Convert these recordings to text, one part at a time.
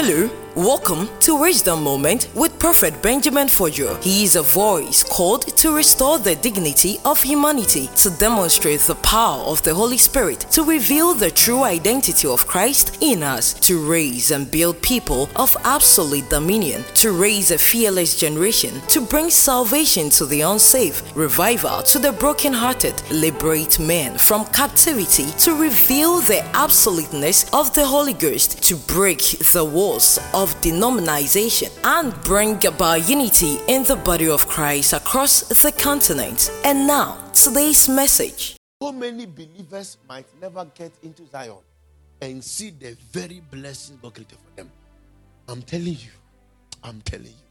Hello, welcome to Wisdom Moment with Prophet Benjamin Fojo. He is a voice called to restore the dignity of humanity, to demonstrate the power of the Holy Spirit, to reveal the true identity of Christ in us, to raise and build people of absolute dominion, to raise a fearless generation, to bring salvation to the unsafe, revival to the brokenhearted, liberate men from captivity, to reveal the absoluteness of the Holy Ghost, to break the walls of denomination and bring about unity in the body of Christ across the continent. And now, today's message. So many believers might never get into Zion and see the very blessings God created for them. I'm telling you, I'm telling you.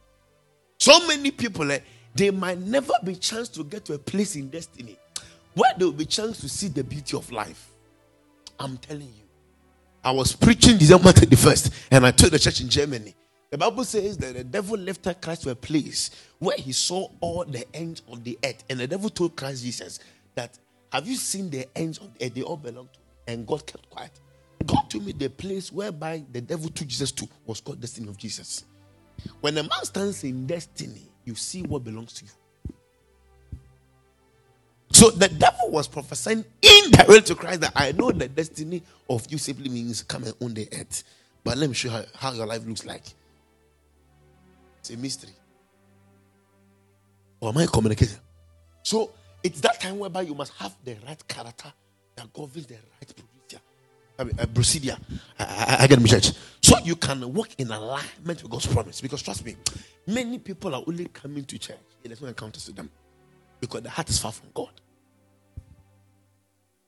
So many people, eh, they might never be chance to get to a place in destiny where there will be chance to see the beauty of life. I'm telling you. I was preaching December 31st, and I told the church in Germany. The Bible says that the devil lifted Christ to a place where he saw all the ends of the earth. And the devil told Christ Jesus that, Have you seen the ends of the earth? They all belong to me. And God kept quiet. God told me the place whereby the devil took Jesus to was called destiny of Jesus. When a man stands in destiny, you see what belongs to you. So the devil was prophesying in the indirectly to Christ that I know the destiny of you simply means come and own the earth. But let me show you how, how your life looks like. It's a mystery. Or am I communicating? So it's that time whereby you must have the right character that governs the right procedure. I mean, uh, procedure. I, I, I get me, church. So you can walk in alignment with God's promise. Because trust me, many people are only coming to church. There's no encounters to them because the heart is far from God.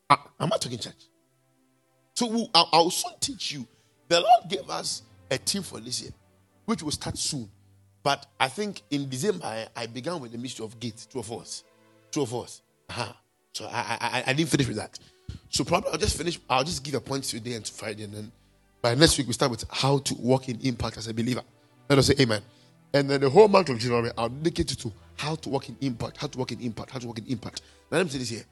I, am not talking church. So I'll, soon teach you. The Lord gave us a team for this year, which will start soon. But I think in December I, I began with the mystery of gates, two of us, two of us. Uh-huh. So I, I I didn't finish with that. So probably I'll just finish. I'll just give a point today and to Friday, and then by next week we start with how to walk in impact as a believer. Let us say Amen. And then the whole month of January, I'll dedicate it to how to work in impact, how to work in impact, how to work in impact. Now, let me say this here.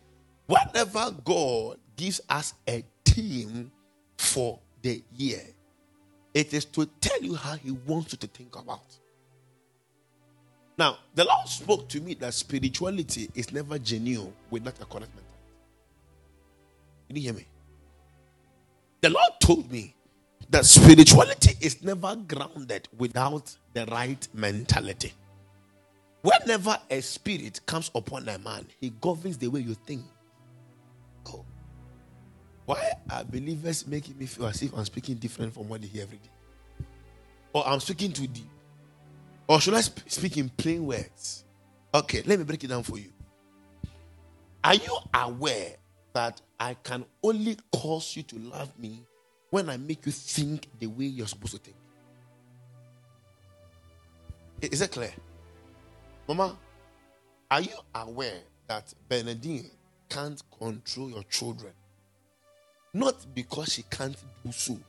Whenever God gives us a team for the year, it is to tell you how He wants you to think about. Now, the Lord spoke to me that spirituality is never genuine without a correct mentality. Did you hear me? The Lord told me that spirituality is never grounded without the right mentality. Whenever a spirit comes upon a man, he governs the way you think. Why are believers making me feel as if I'm speaking different from what they hear every day? Or I'm speaking too deep? Or should I sp- speak in plain words? Okay, let me break it down for you. Are you aware that I can only cause you to love me when I make you think the way you're supposed to think. Is that clear? Mama, are you aware that Bernadine can't control your children? Not because she can't do so,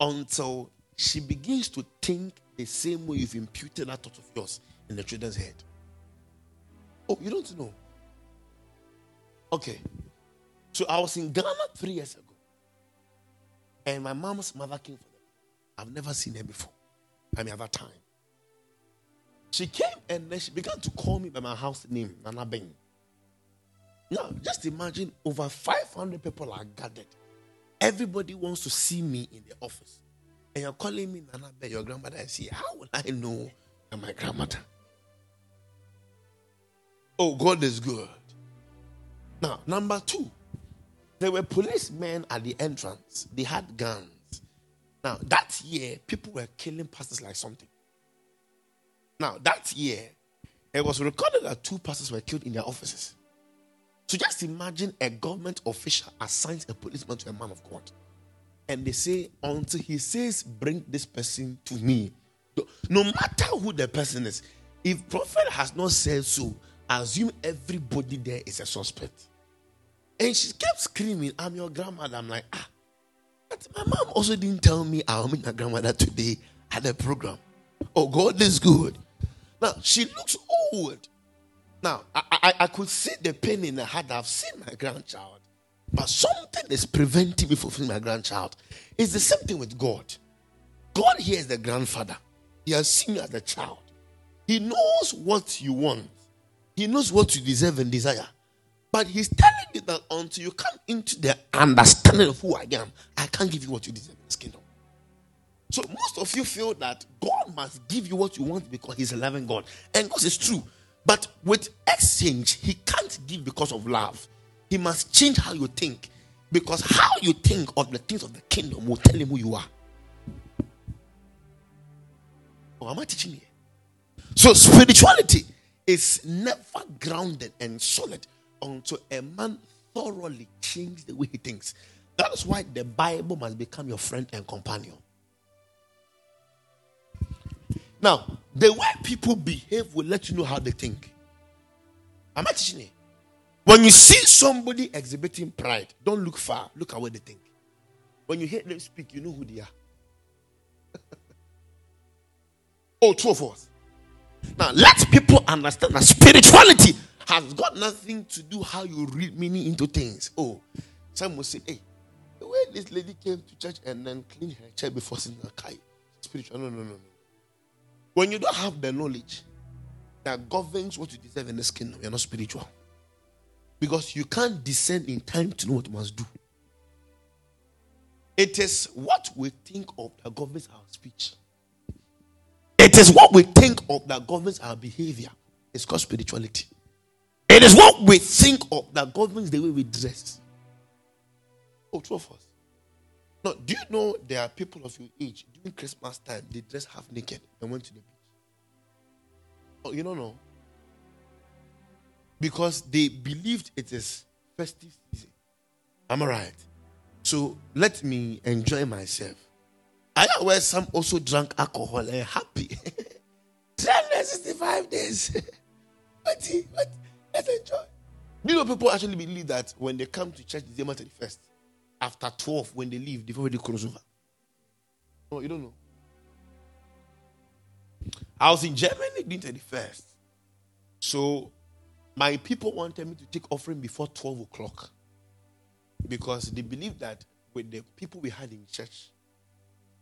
until she begins to think the same way you've imputed that thought of yours in the children's head. Oh, you don't know? Okay. So I was in Ghana three years ago. And my mom's mother came for them. I've never seen her before. I mean, that time. She came and then she began to call me by my house name, Nana Ben. Now, just imagine over 500 people are gathered. Everybody wants to see me in the office. And you're calling me Nana Ben, your grandmother. I say, How will I know I'm my grandmother? Oh, God is good. Now, number two, there were policemen at the entrance. They had guns. Now, that year, people were killing pastors like something. Now, that year, it was recorded that two pastors were killed in their offices. So just imagine a government official assigns a policeman to a man of God. And they say, until he says, bring this person to me. No matter who the person is, if prophet has not said so, assume everybody there is a suspect. And she kept screaming, I'm your grandmother. I'm like, ah. But my mom also didn't tell me I'll meet my grandmother today at the program. Oh, God is good. Now, she looks old. Now, I, I, I could see the pain in the heart. I've seen my grandchild. But something is preventing me from seeing my grandchild. It's the same thing with God. God here is the grandfather. He has seen you as a child. He knows what you want. He knows what you deserve and desire. But he's telling you that until you come into the understanding of who I am, I can't give you what you deserve in this kingdom. So most of you feel that God must give you what you want because He's a loving God. And God is true. But with exchange, He can't give because of love. He must change how you think. Because how you think of the things of the kingdom will tell him who you are. Oh, am I teaching here? So spirituality is never grounded and solid until a man thoroughly changes the way he thinks. That's why the Bible must become your friend and companion. Now, the way people behave will let you know how they think. Am I teaching you? When you see somebody exhibiting pride, don't look far. Look at what they think. When you hear them speak, you know who they are. oh, two of us. Now, let people understand that spirituality has got nothing to do how you read meaning into things. Oh, some will say, hey, the way this lady came to church and then cleaned her chair before sitting a kai. Spiritual. No, no, no, no. When you don't have the knowledge that governs what you deserve in this kingdom, you're not spiritual. Because you can't descend in time to know what you must do. It is what we think of that governs our speech. It is what we think of that governs our behavior. It's called spirituality. It is what we think of that governs the way we dress. Oh, two of us. Now, do you know there are people of your age during Christmas time they dress half naked and went to the beach? Oh, you don't know because they believed it is festive season. Am I right? So let me enjoy myself. I where some also drank alcohol and happy. 365 days. but, but let's enjoy. Do you know, people actually believe that when they come to church December 31st, after 12, when they leave, they've already crossed over. No, you don't know. I was in Germany during 31st. So my people wanted me to take offering before 12 o'clock because they believed that with the people we had in church,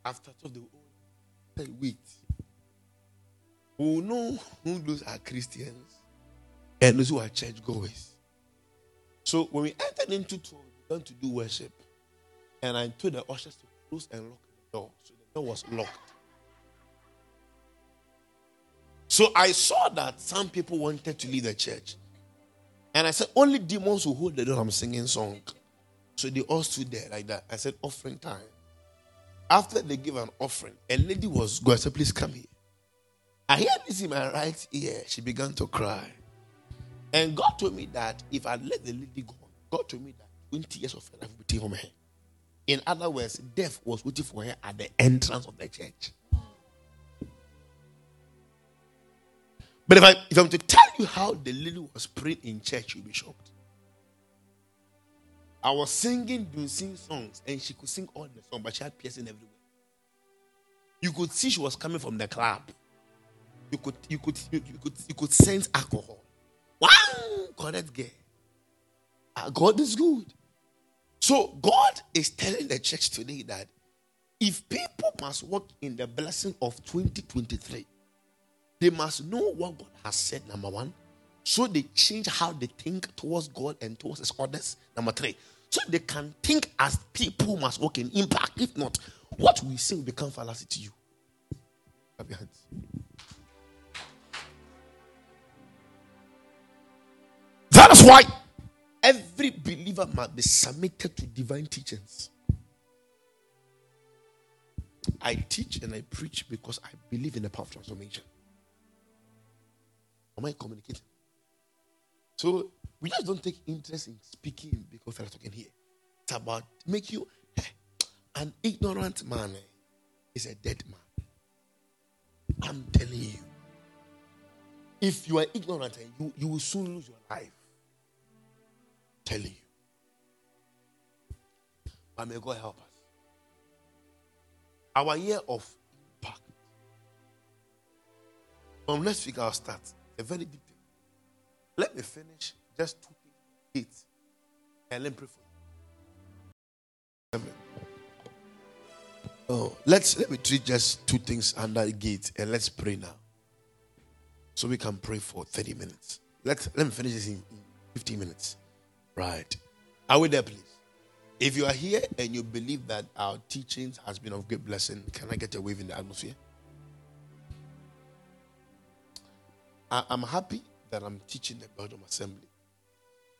after 12, they would say, wait. We know who those are Christians and those who are church goers. So when we entered into 12, we went to do worship. And I told the ushers to close and lock the door. So the door was locked. So I saw that some people wanted to leave the church. And I said, only demons will hold the door. I'm singing song. So they all stood there like that. I said, offering time. After they gave an offering, a lady was going. I said, please come here. I hear this in my right ear. She began to cry. And God told me that if I let the lady go, God told me that 20 years of her life would take home her. In other words, death was waiting for her at the entrance of the church. But if, I, if I'm to tell you how the lady was praying in church, you'll be shocked. I was singing, doing sing songs, and she could sing all the songs, but she had piercing everywhere. You could see she was coming from the club. You could, you could, you, you could, you could sense alcohol. Wow, correct girl. Uh, God is good. So God is telling the church today that if people must walk in the blessing of 2023, they must know what God has said, number one. So they change how they think towards God and towards his others. Number three. So they can think as people must walk in impact. If not, what we say will become fallacy to you. Clap your hands. That is why every believer must be submitted to divine teachings. I teach and I preach because I believe in the power of transformation. Am I communicating? So we just don't take interest in speaking because we're talking here. It's about make you eh, an ignorant man eh, is a dead man. I'm telling you. If you are ignorant, eh, you, you will soon lose your life. Telling you. But may God help us. Our year of impact. From next week, I'll start. A very deep thing. Let me finish just two things. Eight. And let me pray for you. Oh, let's let me treat just two things under the gate and let's pray now. So we can pray for 30 minutes. Let's let me finish this in 15 minutes. Right. Are we there, please? If you are here and you believe that our teachings has been of great blessing, can I get a wave in the atmosphere? I, am happy that I'm teaching the Belgium Assembly,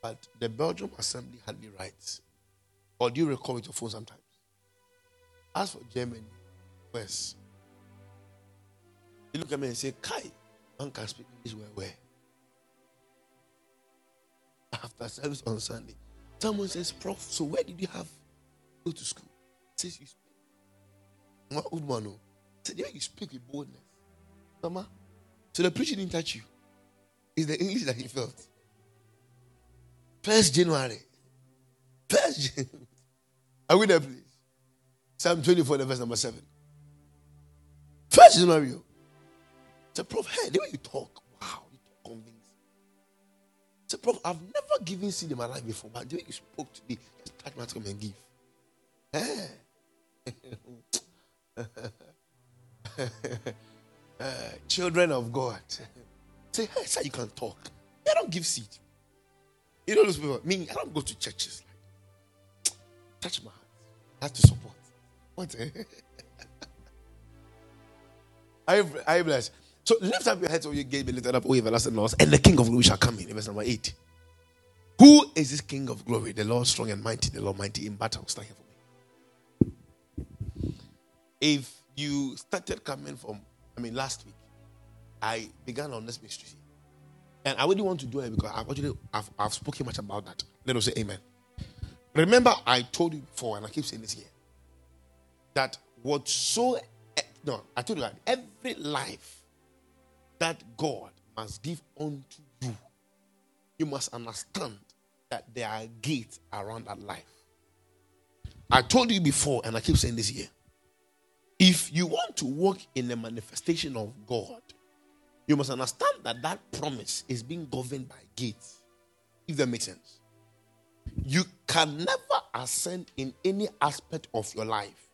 but the Belgium Assembly hardly writes. Or do you record with your phone sometimes? As for Germany, West, you look at me and say, Kai, one can speak English where where? After service on Sunday, someone says, Prof, so where did you have go to school? Says you speak. What would man know? Said, yeah, you speak with boldness. Mama. So the preacher didn't touch you. It's the English that he felt. First January. First January. Are we there, please? Psalm 24, the verse number 7. First January. Oh. Say, Prof, hey, the way you talk, Prof, I've never given seed in my life before, but the way you spoke to me, just touch my come and give. Uh, children of God. Say, hey, sir, you can talk. I don't give seed. You know those people. Me, I don't go to churches. Like, touch my heart. I have to support. What? I I bless. So lift up your heads, O you gave me lifted up, O everlasting laws, and the King of glory shall come in. Verse number eight. Who is this King of glory? The Lord strong and mighty, the Lord mighty in battle. Stand here for me. If you started coming from, I mean, last week, I began on this mystery. And I really want to do it because I've actually I've, I've spoken much about that. Let us say amen. Remember, I told you before, and I keep saying this here, that what so no, I told you that every life that God must give unto you, you must understand that there are gates around that life. I told you before, and I keep saying this here. If you want to walk in the manifestation of God, you must understand that that promise is being governed by gates. If that makes sense. You can never ascend in any aspect of your life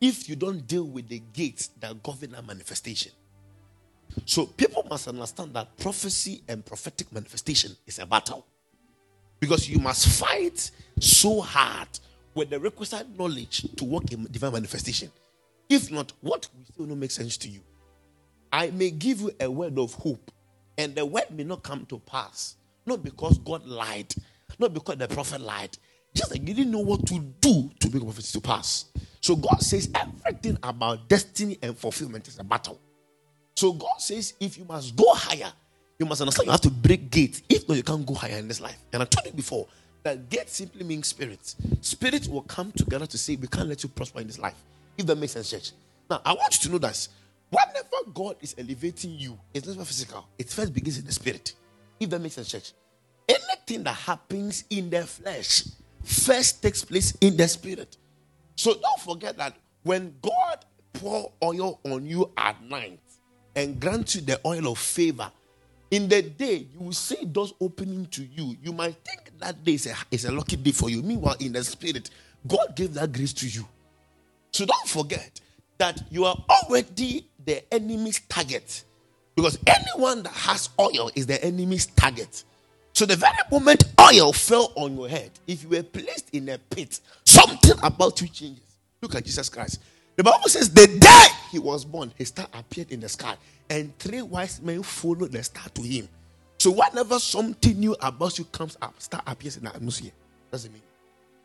if you don't deal with the gates that govern that manifestation. So people must understand that prophecy and prophetic manifestation is a battle. Because you must fight so hard with the requisite knowledge to work in divine manifestation. If not, what will still not make sense to you? I may give you a word of hope, and the word may not come to pass. Not because God lied, not because the prophet lied, just like you didn't know what to do to make prophecy to pass. So God says everything about destiny and fulfillment is a battle. So God says, if you must go higher, you must understand you have to break gates. If not, you can't go higher in this life. And I told you before that gate simply means spirits. Spirits will come together to say, we can't let you prosper in this life. If that makes sense, church. Now, I want you to know that whenever God is elevating you, it's not physical. It first begins in the spirit. If that makes sense, church. Anything that happens in the flesh first takes place in the spirit. So don't forget that when God pour oil on you at night, and grant you the oil of favor. In the day, you will see doors opening to you. You might think that day is a, is a lucky day for you. Meanwhile, in the spirit, God gave that grace to you. So don't forget that you are already the enemy's target. Because anyone that has oil is the enemy's target. So the very moment oil fell on your head, if you were placed in a pit, something about you changes. Look at Jesus Christ. The Bible says the day he was born, his star appeared in the sky, and three wise men followed the star to him. So whenever something new about you comes up, star appears in the atmosphere. Does it mean?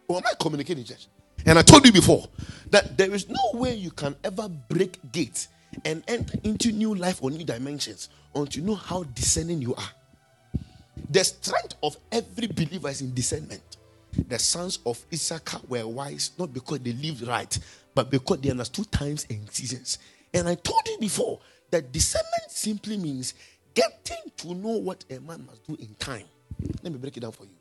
Or am I communicating, church? And I told you before that there is no way you can ever break gates and enter into new life or new dimensions until you know how discerning you are. The strength of every believer is in discernment. The sons of Issachar were wise not because they lived right, but because they understood times and seasons. And I told you before that discernment simply means getting to know what a man must do in time. Let me break it down for you.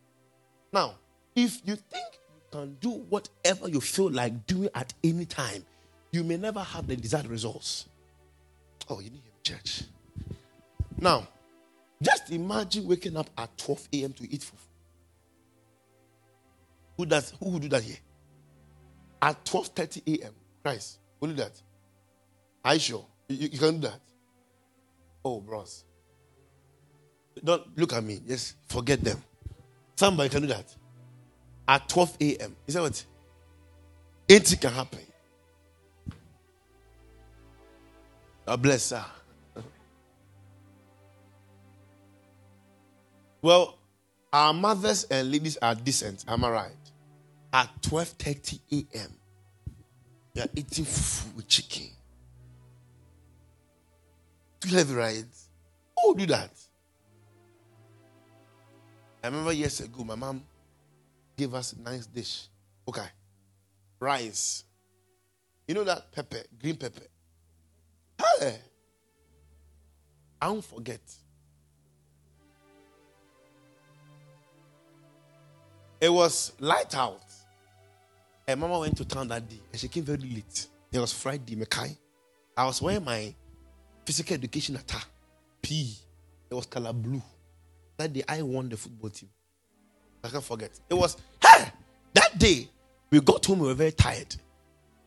Now, if you think you can do whatever you feel like doing at any time, you may never have the desired results. Oh, you need him, church. Now, just imagine waking up at 12 a.m. to eat food. Who does who would do that here? At 12:30 a.m. Christ. Will do that? Are you sure? You, you can do that? Oh, bros. Don't look at me. Just forget them. Somebody can do that. At 12 a.m. Is that what? Anything can happen. God bless her. well, our mothers and ladies are decent. Am I right? At 12:30 a.m., they are eating food with chicken. Have it right? Who do that? I remember years ago, my mom gave us a nice dish. Okay. Rice. You know that pepper, green pepper. Hey. I won't forget. It was light out. Eh, and mama went to town that day and she came very late. It was Friday, Mekai. I was wearing my physical education attire. P. It was color blue. That day I won the football team. I can't forget. It was hey, that day we got home, we were very tired.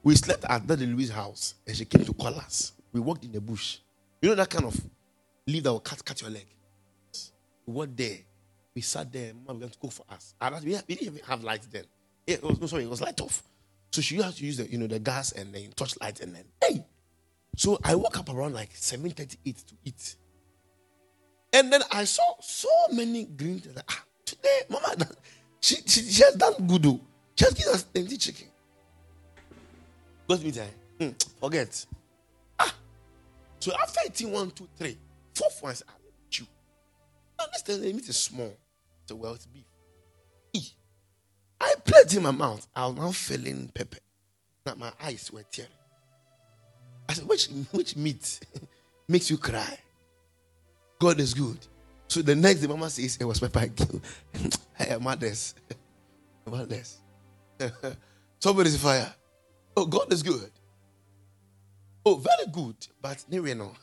We slept at Daddy Louise's house and she came to call us. We walked in the bush. You know that kind of leaf that will cut, cut your leg. We were there. We sat there. Mom began to cook for us. We didn't even have lights then. It was no sorry, it was light off. So she had to use the you know the gas and then touch light and then hey. So I woke up around like 7:38 to eat. And then I saw so many green. Ah, today, Mama, she, she, she has done good. She has given us empty chicken. Got me there. Hmm, forget. Ah. So after eating one, two, three, fourth one, I said, ah, chew. Understand, the meat is small. So, well, it's beef. I put in my mouth. I was now feeling pepper. That my eyes were tearing. I said, which, which meat makes you cry? God is good. So the next day, Mama says it was pepper. I am mothers. mothers. Somebody's fire. Oh, God is good. Oh, very good. But anyway, no.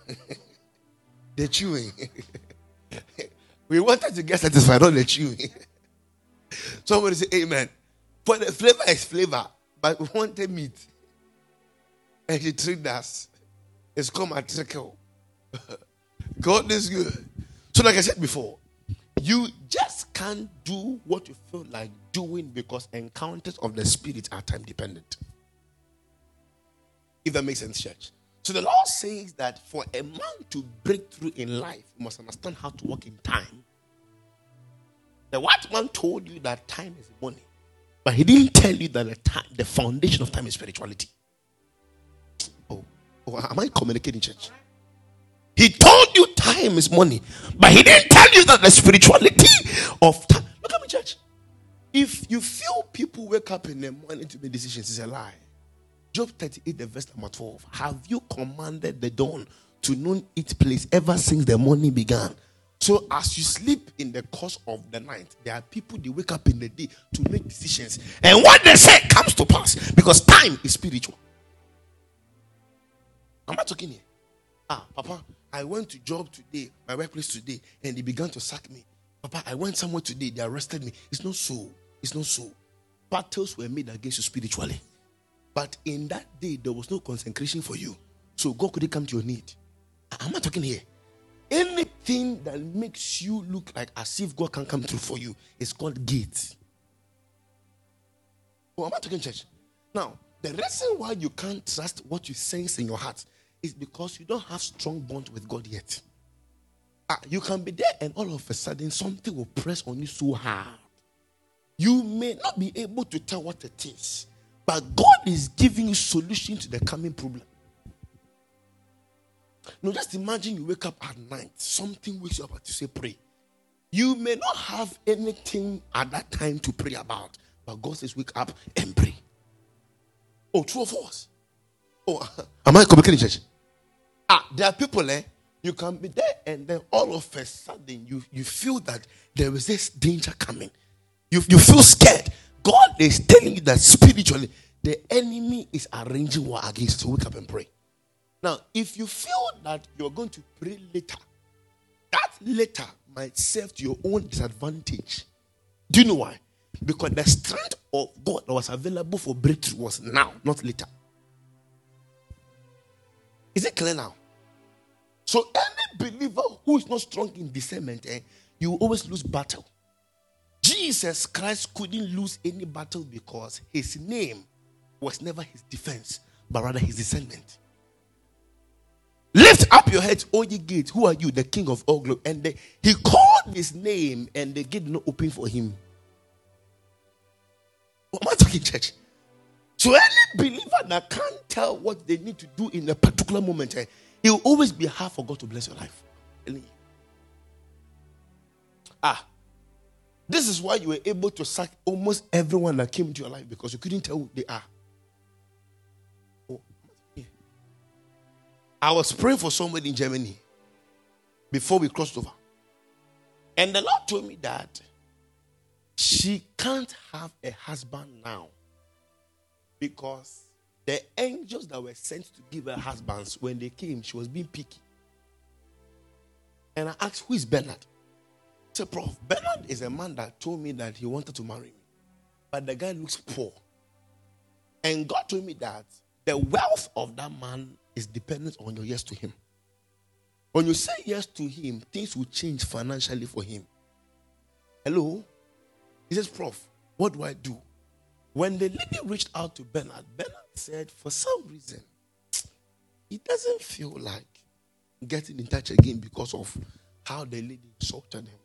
the chewing. we wanted to get satisfied on the chewing. Somebody say amen. For the flavor is flavor, but we wanted meat. And he tricked us. It's called a trickle. God is good. So, like I said before, you just can't do what you feel like doing because encounters of the spirit are time dependent. If that makes sense, church. So the law says that for a man to break through in life, you must understand how to walk in time. The white man told you that time is money, but he didn't tell you that the time, the foundation of time is spirituality. Oh, oh am I communicating, church? He told you time is money, but he didn't tell you that the spirituality of time. Look at me, church. If you feel people wake up in the morning to make decisions, it's a lie. Job 38, the verse number 12. Have you commanded the dawn to know its place ever since the morning began? So, as you sleep in the course of the night, there are people they wake up in the day to make decisions, and what they say comes to pass because time is spiritual. Am I talking here? Ah, Papa, I went to job today, my workplace today, and they began to sack me. Papa, I went somewhere today, they arrested me. It's not so. It's not so. Battles were made against you spiritually. But in that day, there was no consecration for you. So God couldn't come to your need. I'm not talking here. Anything that makes you look like as if God can come through for you is called gate. Oh, I'm not talking church. Now, the reason why you can't trust what you sense in your heart is because you don't have strong bond with God yet. Ah, you can be there and all of a sudden something will press on you so hard. You may not be able to tell what it is, but God is giving you solution to the coming problem. Now, just imagine you wake up at night, something wakes you up to say pray. You may not have anything at that time to pray about, but God says wake up and pray. Oh, true or false? Oh, am I communicating, church? Ah, there are people, eh? You can be there, and then all of a sudden you, you feel that there is this danger coming. You, you feel scared. God is telling you that spiritually the enemy is arranging war against you. So wake up and pray. Now, if you feel that you're going to pray later, that later might serve to your own disadvantage. Do you know why? Because the strength of God that was available for breakthrough was now, not later. Is it clear now? So any believer who is not strong in discernment, eh, you always lose battle. Jesus Christ couldn't lose any battle because his name was never his defense, but rather his discernment. Lift up your heads, O ye gates. Who are you, the King of all glory? And he called his name, and the gate did not open for him. What am I talking, church? So any believer that can't tell what they need to do in a particular moment, eh, he will always be hard for God to bless your life. Ah, this is why you were able to sack almost everyone that came into your life because you couldn't tell who they are. I was praying for somebody in Germany before we crossed over. And the Lord told me that she can't have a husband now because the angels that were sent to give her husbands, when they came, she was being picky. And I asked, Who is Bernard? I said, Prof, Bernard is a man that told me that he wanted to marry me. But the guy looks poor. And God told me that the wealth of that man is dependent on your yes to him. When you say yes to him, things will change financially for him. Hello? He says, Prof, what do I do? When the lady reached out to Bernard, Bernard said, for some reason, he doesn't feel like getting in touch again because of how the lady insulted him.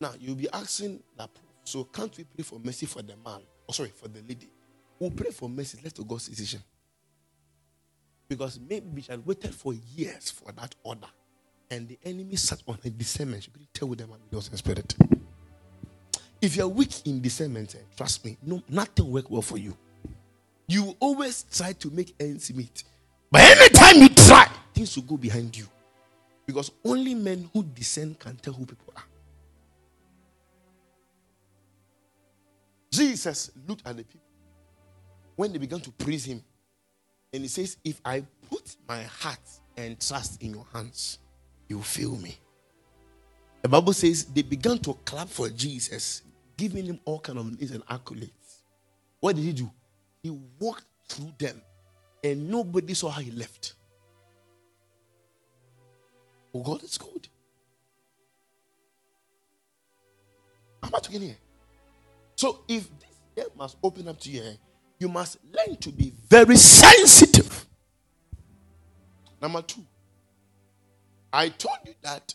Now, you'll be asking that, so can't we pray for mercy for the man? Oh, sorry, for the lady. We'll pray for mercy. Let's go God's decision. Because maybe she had waited for years for that order. And the enemy sat on her discernment. She couldn't tell them and it was her spirit. If you're weak in discernment, eh, trust me, no, nothing work well for you. You always try to make ends meet. But anytime you try, things will go behind you. Because only men who discern can tell who people are. Jesus looked at the people when they began to praise him. And he says, If I put my heart and trust in your hands, you feel me. The Bible says they began to clap for Jesus giving him all kind of names and accolades. What did he do? He walked through them, and nobody saw how he left. Oh, God is good. I'm How much again here? So, if this must open up to you, eh, you must learn to be very sensitive. Number two, I told you that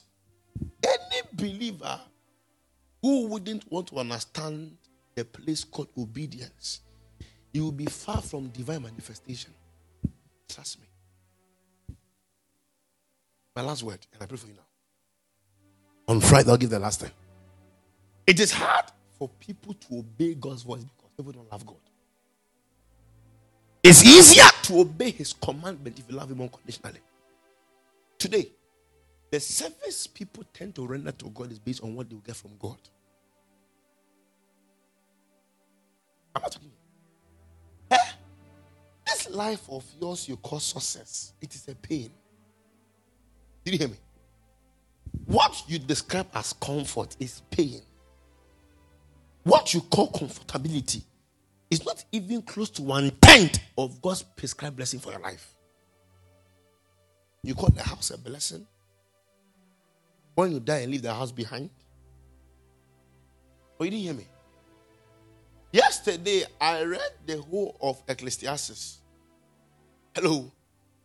any believer who wouldn't want to understand the place called obedience, you will be far from divine manifestation. Trust me. My last word, and I pray for you now. On Friday, I'll give the last time. It is hard for people to obey God's voice because people don't love God. It's easier to obey His commandment if you love Him unconditionally. Today, the service people tend to render to God is based on what they will get from God. I'm not talking. Eh? This life of yours you call success, it is a pain. Did you hear me? What you describe as comfort is pain. What you call comfortability is not even close to one tenth of God's prescribed blessing for your life. You call the house a blessing, when you die and leave the house behind? Oh, you didn't hear me? Yesterday, I read the whole of Ecclesiastes. Hello.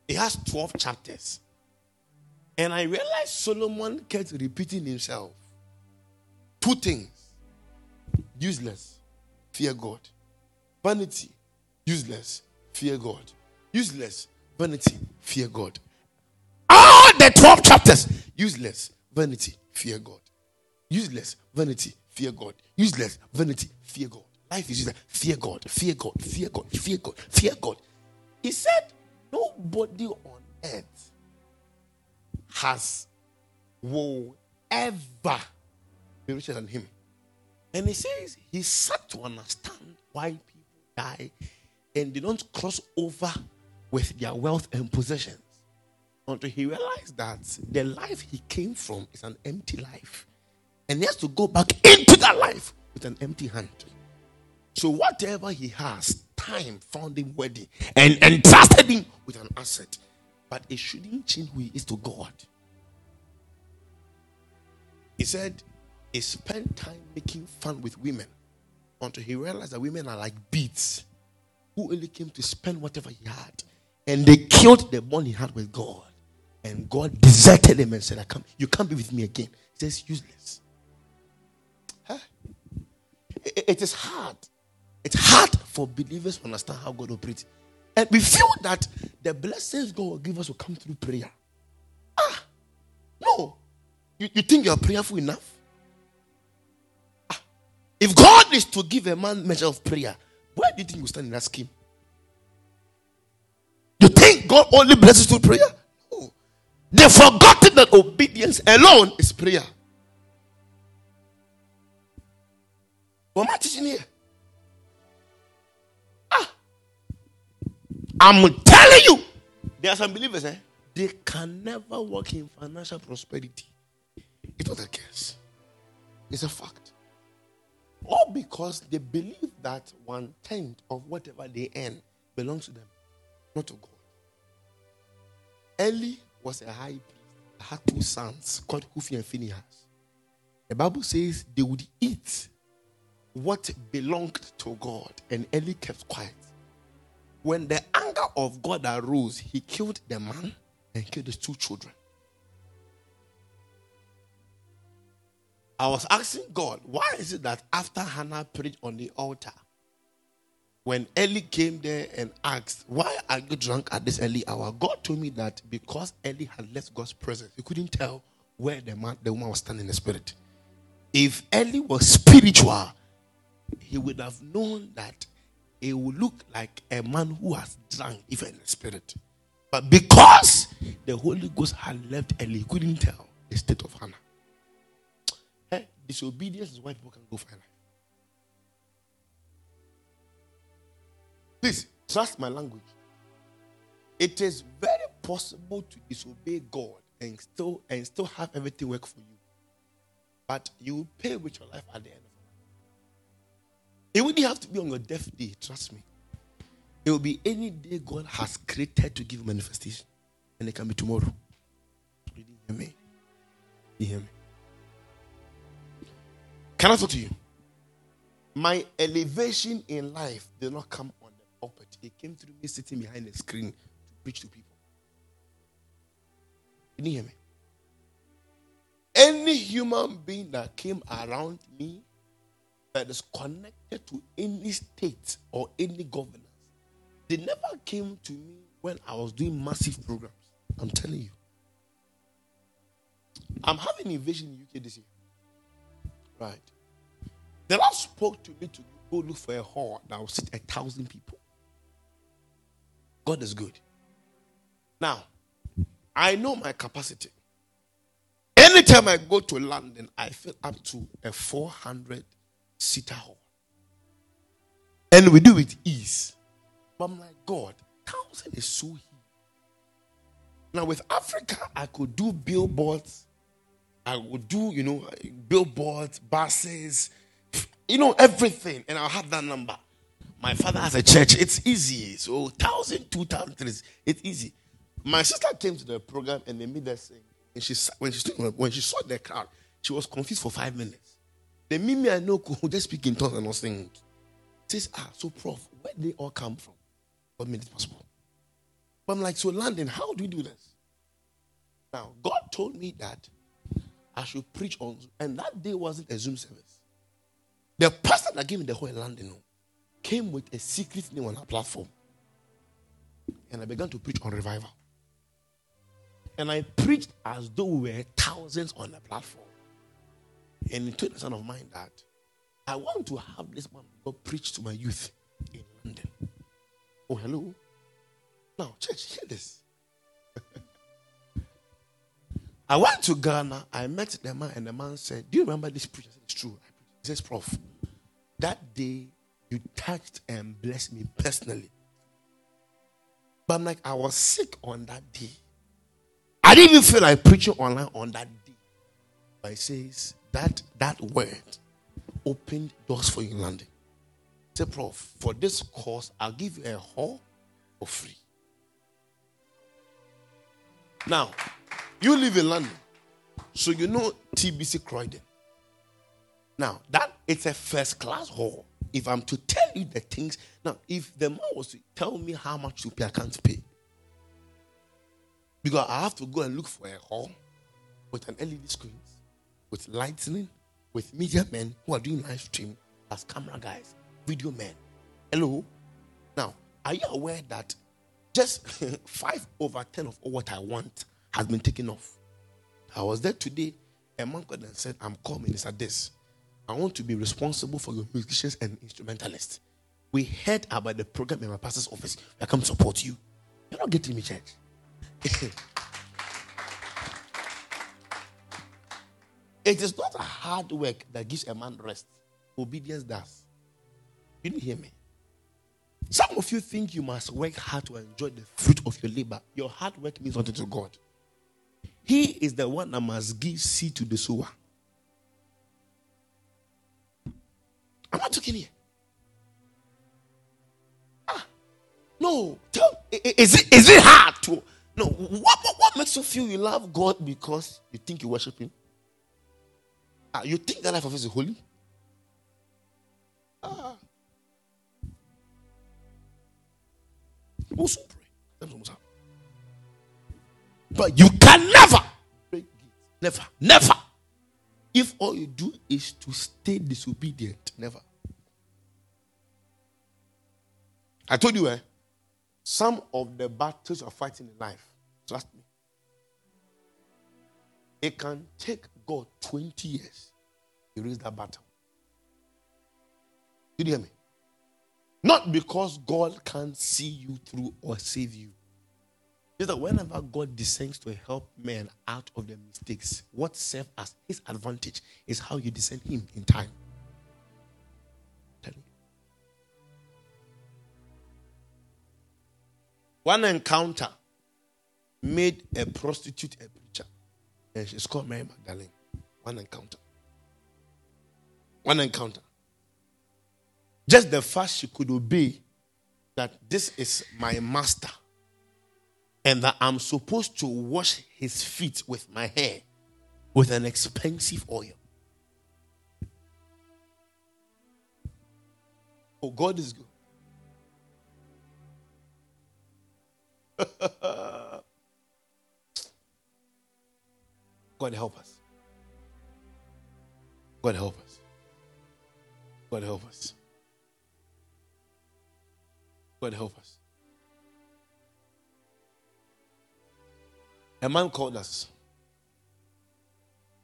It has 12 chapters. And I realized Solomon kept repeating himself. Two things useless, fear God. Vanity, useless, fear God. Useless, vanity, fear God. All the 12 chapters, useless, vanity, fear God. Useless, vanity, fear God. Useless, vanity, fear God. Life is useless. Fear God, fear God, fear God, fear God, fear God. He said, Nobody on earth has will ever be richer than him. And he says he sat to understand why people die and they don't cross over with their wealth and possessions until he realized that the life he came from is an empty life. And he has to go back into that life with an empty hand. So whatever he has, time found him worthy and entrusted him with an asset. But it shouldn't change who he is to God. He said he spent time making fun with women until he realized that women are like beads who only came to spend whatever he had. And they killed the bond he had with God. And God deserted him and said, I can't, You can't be with me again. He says, Useless. Huh? It, it is hard. It's hard for believers to understand how God operates. And we feel that the blessings God will give us will come through prayer. Ah, no. You, you think you are prayerful enough? If God is to give a man measure of prayer, where do you think you stand in that scheme? You think God only blesses through prayer? No. They've forgotten that obedience alone is prayer. What am I teaching here? Ah. I'm telling you, there are some believers, eh? They can never walk in financial prosperity. It's not a case. It's a fact. All because they believe that one tenth of whatever they earn belongs to them, not to God. Eli was a high priest, had two sons called Hophni and Phinehas. The Bible says they would eat what belonged to God, and Eli kept quiet. When the anger of God arose, he killed the man and killed his two children. I was asking God, why is it that after Hannah preached on the altar, when Eli came there and asked, Why are you drunk at this early hour? God told me that because Eli had left God's presence, he couldn't tell where the man, the woman was standing in the spirit. If Eli was spiritual, he would have known that it would look like a man who has drunk, even in the spirit. But because the Holy Ghost had left Eli, he couldn't tell the state of Hannah. Disobedience is why people can go life. Please trust my language. It is very possible to disobey God and still and still have everything work for you. But you will pay with your life at the end of it. It wouldn't have to be on your death day, trust me. It will be any day God has created to give manifestation. And it can be tomorrow. You hear me. You hear me? Can I talk to you? My elevation in life did not come on the pulpit. It came through me sitting behind the screen to preach to people. You hear me? Any human being that came around me that is connected to any state or any governance, they never came to me when I was doing massive programs. I'm telling you. I'm having invasion in UK this year. Right. The Lord spoke to me to go look for a hall that will sit a thousand people. God is good. Now, I know my capacity. Anytime I go to London, I fill up to a 400 seater hall. And we do it ease. But I'm like, God, thousand is so huge. Now, with Africa, I could do billboards. I would do, you know, billboards, buses, you know, everything. And I'll have that number. My father has a church. It's easy. So, thousand, two thousand, three. It's easy. My sister came to the program and they made us sing. And she, when she, when she saw the crowd, she was confused for five minutes. The Mimi I know who just speak in tongues and not sing. Says, ah, so prof, where they all come from? What made it possible? But I'm like, so London, how do we do this? Now, God told me that I should preach on. And that day wasn't a Zoom service. The pastor that gave me the whole London came with a secret name on our platform. And I began to preach on revival. And I preached as though we were thousands on the platform. And it told a son of mine that I want to have this man God preach to my youth in London. Oh, hello. Now, church, hear this. I went to Ghana. I met the man, and the man said, Do you remember this preacher? It's true. He says, Prof, that day you touched and blessed me personally. But I'm like, I was sick on that day. I didn't even feel like preaching online on that day. But he says that that word opened doors for you in London. Say, Prof, for this course, I'll give you a hall for free. Now, you live in London, so you know TBC Croydon. Now, that it's a first class hall. If I'm to tell you the things, now, if the man was to tell me how much to pay, I can't pay. Because I have to go and look for a hall with an LED screen, with lightning, with media men who are doing live stream as camera guys, video men. Hello? Now, are you aware that just five over ten of what I want has been taken off? I was there today. A man called and said, I'm coming. It's at this. I want to be responsible for your musicians and instrumentalists. We heard about the program in my pastor's office. I come support you. You're not getting me, church. it is not hard work that gives a man rest. Obedience does. You didn't hear me. Some of you think you must work hard to enjoy the fruit of your labor. Your hard work means nothing to God. He is the one that must give seed to the sower. Am I talking here? Ah, no. Tell, is it is it hard to no? What, what what makes you feel you love God because you think you worship Him? Ah, you think that life of is holy? Ah. Also pray. But you can never Never. Never. If all you do is to stay disobedient, never. I told you, eh? Some of the battles you're fighting in life, trust me, it can take God 20 years to raise that battle. Did you hear me? Not because God can't see you through or save you. Is that whenever God descends to help men out of their mistakes, what serves as his advantage is how you descend him in time. Tell me. One encounter made a prostitute a preacher, and she's called Mary Magdalene. One encounter. One encounter. Just the fact she could obey that this is my master and that I'm supposed to wash his feet with my hair with an expensive oil. Oh, God is good. God help us. God help us. God help us. God help us. A man called us.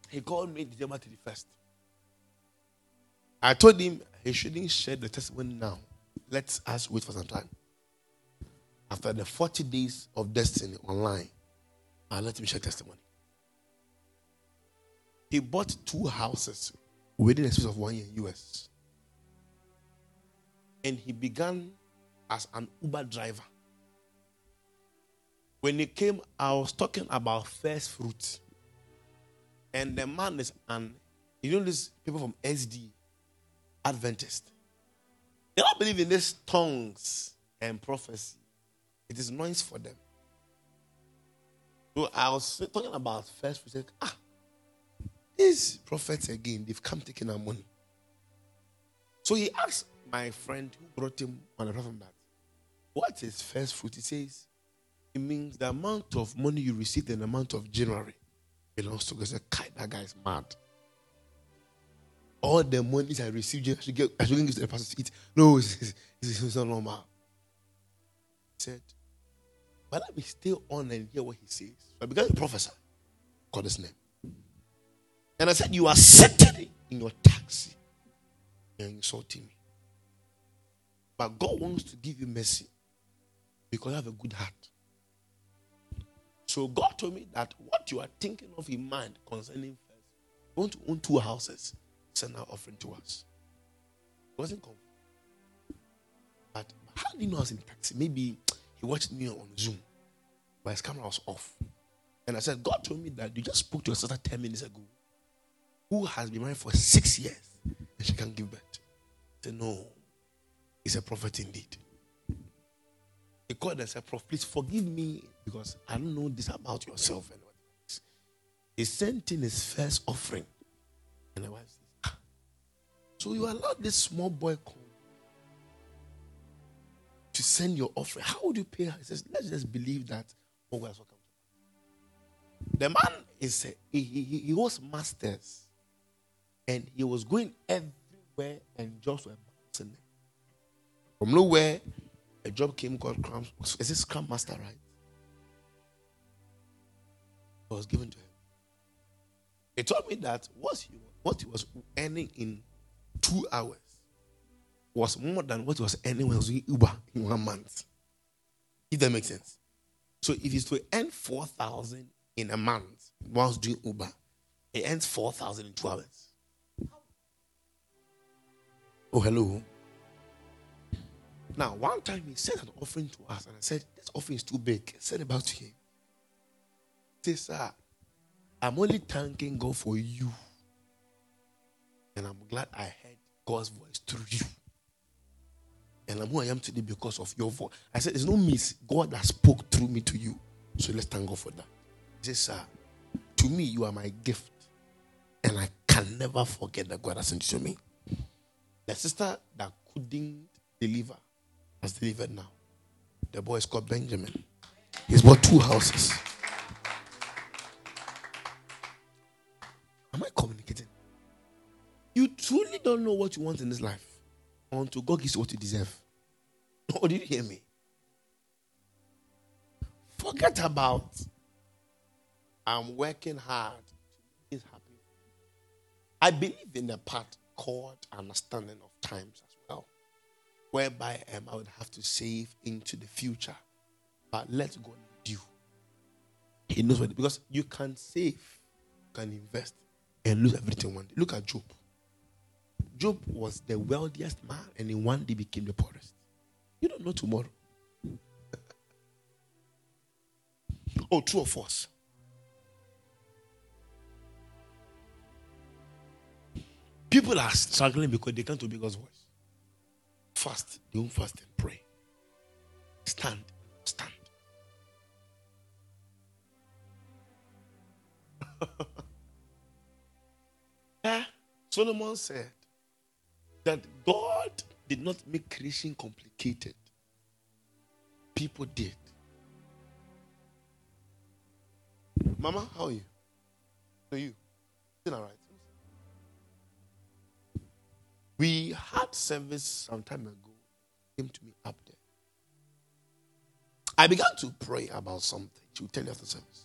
He called me December 31st. I told him he shouldn't share the testimony now. Let us wait for some time. After the 40 days of destiny online, I'll let him share testimony. He bought two houses within a space of one year in US. And he began as an Uber driver. When he came, I was talking about first fruits. And the man is an, you know, these people from SD, Adventist. They don't believe in these tongues and prophecy. It is noise for them. So I was talking about first fruits. Said, ah, these prophets again, they've come taking our money. So he asked my friend who brought him on the platform that, what is first fruit? He says, it means the amount of money you receive in the month of January belongs to God. Say, that guy is mad. All the monies I received, I should get, I should give to the pastor to eat. No, it's, it's, it's not normal. He said, but let me stay on and hear what he says. I began to prophesy. Called his name. And I said, You are sitting in your taxi and insulting me. But God wants to give you mercy because you have a good heart. So God told me that what you are thinking of in mind concerning first, you want to own two houses, send our offering to us. It wasn't confirmed. But how did he know I was in taxi? Maybe he watched me on Zoom, but his camera was off. And I said, God told me that you just spoke to your sister 10 minutes ago, who has been married for six years, and she can't give birth. I said, No. is a prophet indeed. He called and said, Prof, please forgive me because I don't know this about yourself. And what he sent in his first offering. And the wife says, ah. So you allowed this small boy to send your offering. How would you pay her? He says, Let's just believe that The man is he, he, he was masters and he was going everywhere and just. From nowhere, a job came called Scrum. Is this Scrum Master, right? It was given to him. He told me that what he, what he was earning in two hours was more than what he was earning when he was doing Uber in one month. If that makes sense. So if he's to earn 4,000 in a month whilst doing Uber, he earns 4,000 in two hours. Oh, hello. Now, one time he sent an offering to us, and I said, This offering is too big. I said about him. He said, Sir, I'm only thanking God for you. And I'm glad I heard God's voice through you. And I'm who I am today because of your voice. I said, There's no miss. God that spoke through me to you. So let's thank God for that. He said, Sir, to me, you are my gift. And I can never forget that God has sent you to me. The sister that couldn't deliver has delivered now. The boy is called Benjamin. He's bought two houses. Am I communicating? You truly don't know what you want in this life until God gives you what you deserve. Oh, did you hear me? Forget about I'm working hard. It's happy. I believe in the part called understanding of times whereby um, I would have to save into the future. But let God you. He knows what, because you can save, can invest, and lose everything one day. Look at Job. Job was the wealthiest man, and in one day became the poorest. You don't know tomorrow. oh, true or false? People are struggling because they can't obey God's voice. Fast. Don't fast and pray. Stand. Stand. yeah. Solomon said that God did not make creation complicated. People did. Mama, how are you? Are you? Still all right? We had service some time ago. Came to me up there. I began to pray about something. She would tell you after service.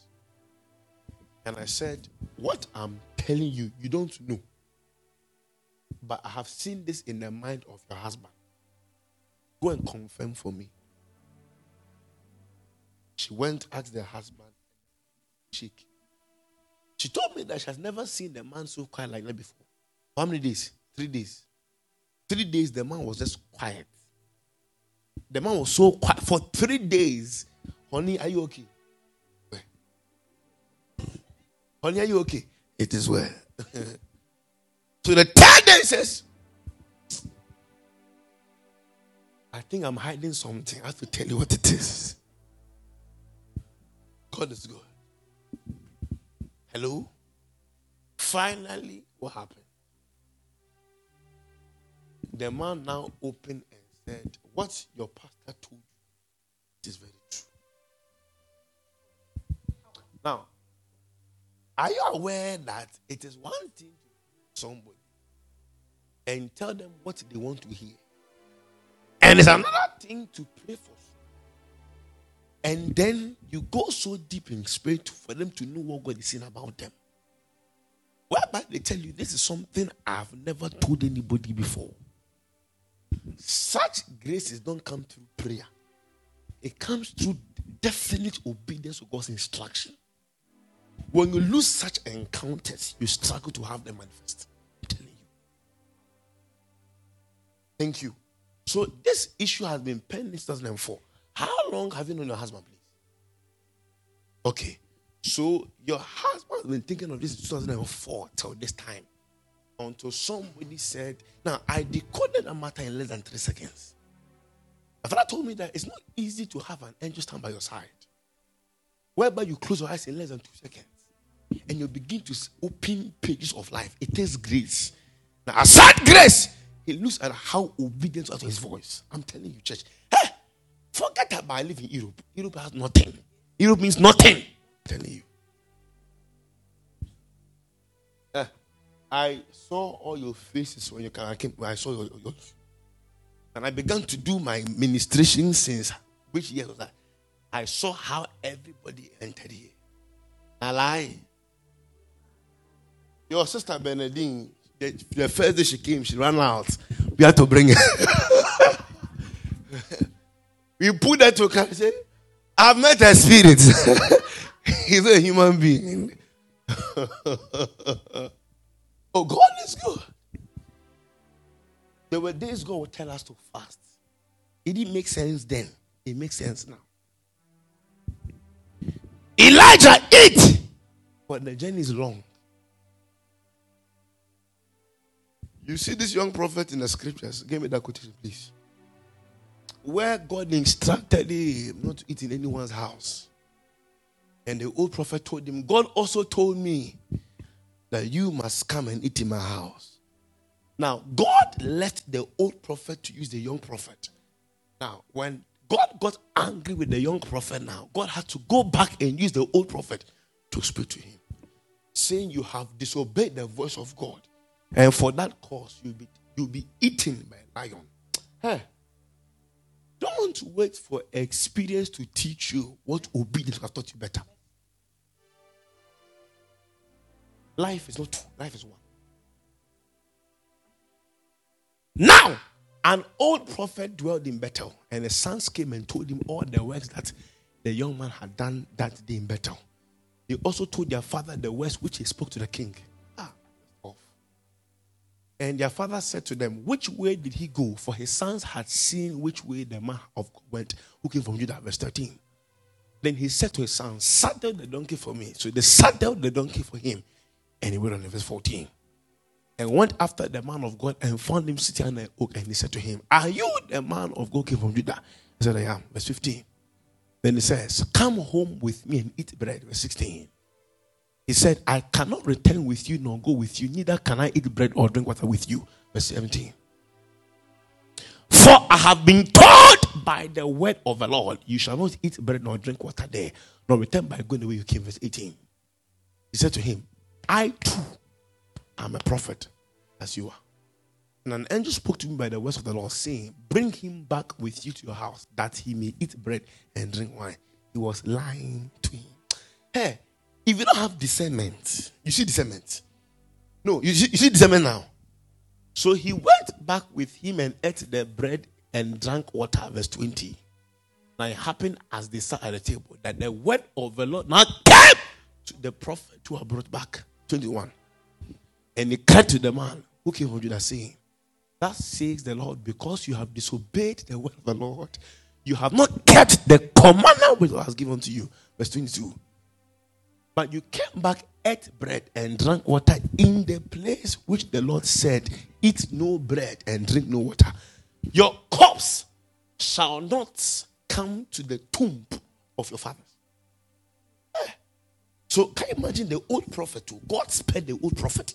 And I said, What I'm telling you, you don't know. But I have seen this in the mind of your husband. Go and confirm for me. She went, asked the husband, cheek. She told me that she has never seen the man so quiet like that before. How many days? Three days. Three days, the man was just quiet. The man was so quiet for three days. Honey, are you okay? Honey, are you okay? It is well. so the third day says, I think I'm hiding something. I have to tell you what it is. God is good. Hello? Finally, what happened? The man now opened and said, What your pastor told you is very true. Now, are you aware that it is one thing to somebody and tell them what they want to hear? And it's another thing to pray for. And then you go so deep in spirit for them to know what God is saying about them. Whereby they tell you this is something I've never told anybody before. Such graces don't come through prayer, it comes through definite obedience to God's instruction. When you lose such encounters, you struggle to have them manifest. I'm telling you. Thank you. So, this issue has been pending since 2004. How long have you known your husband, please? Okay. So, your husband has been thinking of this 2004 till this time until somebody said, Now I decoded a matter in less than three seconds. My father told me that it's not easy to have an angel stand by your side, whereby you close your eyes in less than two seconds and you begin to open pages of life. It takes grace. Now, aside grace, he looks at how obedient to his voice. I'm telling you, church. Hey, forget about living in Europe. Europe has nothing. Europe means nothing. I'm telling you. I saw all your faces when you came. When I saw your, your, and I began to do my ministration since which year was that? I saw how everybody entered here. I lie. Your sister Bernadine, the, the first day she came, she ran out. We had to bring her. we put her to car. Say, I've met a spirit. He's a human being. oh, God is good. There were days God would tell us to fast. It didn't make sense then. It makes sense now. Elijah eat! but the journey is long. You see this young prophet in the scriptures. Give me that quotation, please. Where God instructed him not to eat in anyone's house. And the old prophet told him, God also told me that you must come and eat in my house. Now, God left the old prophet to use the young prophet. Now, when God got angry with the young prophet now, God had to go back and use the old prophet to speak to him, saying, You have disobeyed the voice of God. And for that cause, you'll be, you'll be eaten by a lion. Hey, don't wait for experience to teach you what obedience has taught you better. Life is not two, life is one. Now, an old prophet dwelled in Bethel, and the sons came and told him all the works that the young man had done that day in Bethel. They also told their father the words which he spoke to the king. Ah, and their father said to them, Which way did he go? For his sons had seen which way the man of God went who came from Judah. Verse 13. Then he said to his sons, Saddle the donkey for me. So they saddled the donkey for him. And he went on in verse 14. And went after the man of God and found him sitting on an oak. And he said to him, Are you the man of God came from Judah? He said, I am. Verse 15. Then he says, Come home with me and eat bread. Verse 16. He said, I cannot return with you nor go with you, neither can I eat bread or drink water with you. Verse 17. For I have been told by the word of the Lord, you shall not eat bread nor drink water there, nor return by going the way you came. Verse 18. He said to him, I too am a prophet as you are. And an angel spoke to me by the words of the Lord, saying, Bring him back with you to your house, that he may eat bread and drink wine. He was lying to him. Hey, if you don't have discernment, you see discernment. No, you see, you see discernment now. So he went back with him and ate the bread and drank water. Verse 20. Now it happened as they sat at the table that the word of the Lord now came to the prophet who had brought back. 21. And he cried to the man who came from Judah, saying, That says the Lord, because you have disobeyed the word of the Lord, you have not kept the commandment which was given to you. Verse 22. But you came back, ate bread, and drank water in the place which the Lord said, Eat no bread and drink no water. Your corpse shall not come to the tomb of your fathers. So, can you imagine the old prophet too? God spared the old prophet.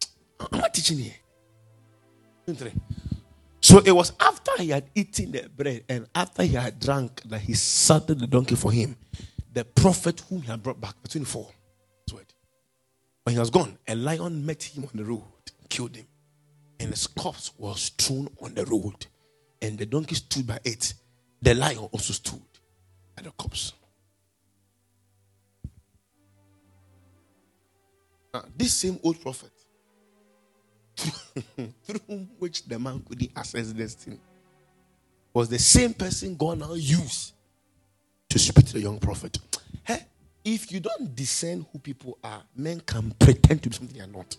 I'm not teaching here. So it was after he had eaten the bread and after he had drunk that he saddled the donkey for him the prophet whom he had brought back, 24. When he was gone, a lion met him on the road, killed him, and his corpse was strewn on the road. And the donkey stood by it. The lion also stood at the corpse. Now, this same old prophet, through which the man couldn't access destiny, was the same person God now used to speak to the young prophet. Hey, if you don't discern who people are, men can pretend to be something they are not.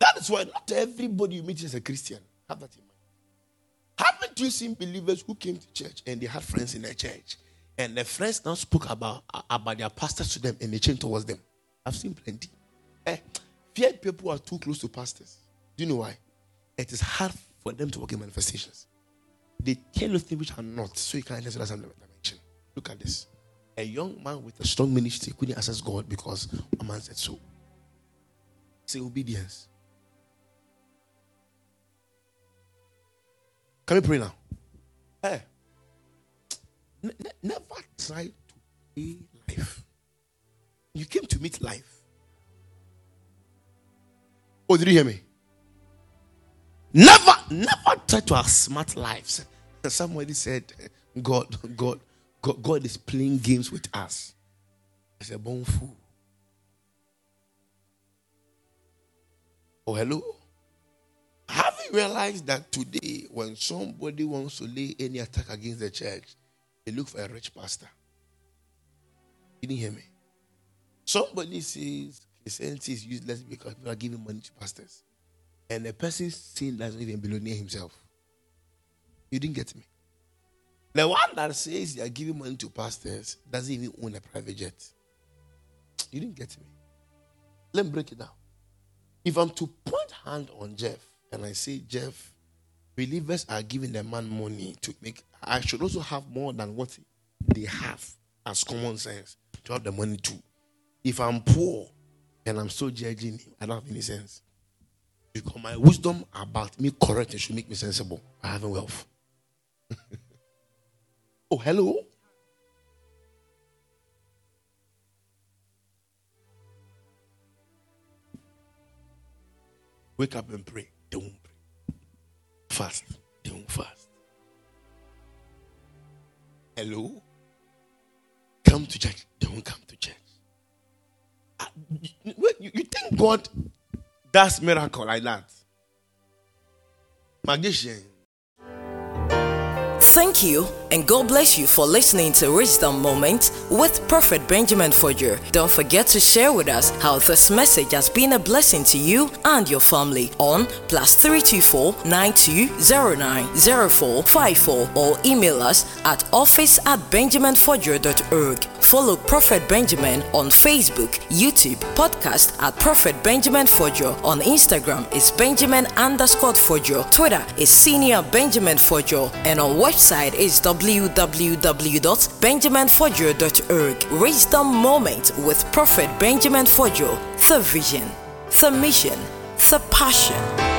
That is why not everybody you meet is a Christian. Have that in mind. Haven't you seen believers who came to church and they had friends in their church? And the friends now spoke about, about their pastors to them and they changed towards them. I've seen plenty. Eh, feared people are too close to pastors. Do you know why? It is hard for them to work in manifestations. they tell you things which are not, so you can't understand some dimension. Look at this. A young man with a strong ministry couldn't access God because a man said so. Say obedience. Can we pray now? Hey. N- never try to play life. You came to meet life. Oh, did you hear me? Never, never try to smart lives. Somebody said, God, God, God, God is playing games with us. It's a born fool. Oh, hello? Have you realized that today, when somebody wants to lay any attack against the church, they look for a rich pastor? You didn't hear me? Somebody says Christianity is useless because people are giving money to pastors. And the person's sin doesn't even belong near himself. You didn't get me. The one that says they are giving money to pastors doesn't even own a private jet. You didn't get me. Let me break it down. If I'm to point hand on Jeff and I say, Jeff, believers are giving the man money to make, I should also have more than what they have as common sense to have the money too. If I'm poor and I'm still judging him, I don't have any sense. Because my wisdom about me correcting should make me sensible by having wealth. oh, hello? Wake up and pray. Don't pray. Fast. Don't fast. Hello? Come to church. Don't come to church. You, you think God does miracle like that? Magician. Thank you, and God bless you for listening to Wisdom Moments with Prophet Benjamin Fodger. Don't forget to share with us how this message has been a blessing to you and your family on plus 324 9209 or email us at office at benjaminfodger.org. Follow Prophet Benjamin on Facebook, YouTube, podcast at Prophet Benjamin Fodger. On Instagram is Benjamin underscore Fodger. Twitter is Senior Benjamin Fodger. And on website is www.benjaminfodger.org. Wisdom Moment with Prophet Benjamin Fodger. The vision, the mission, the passion.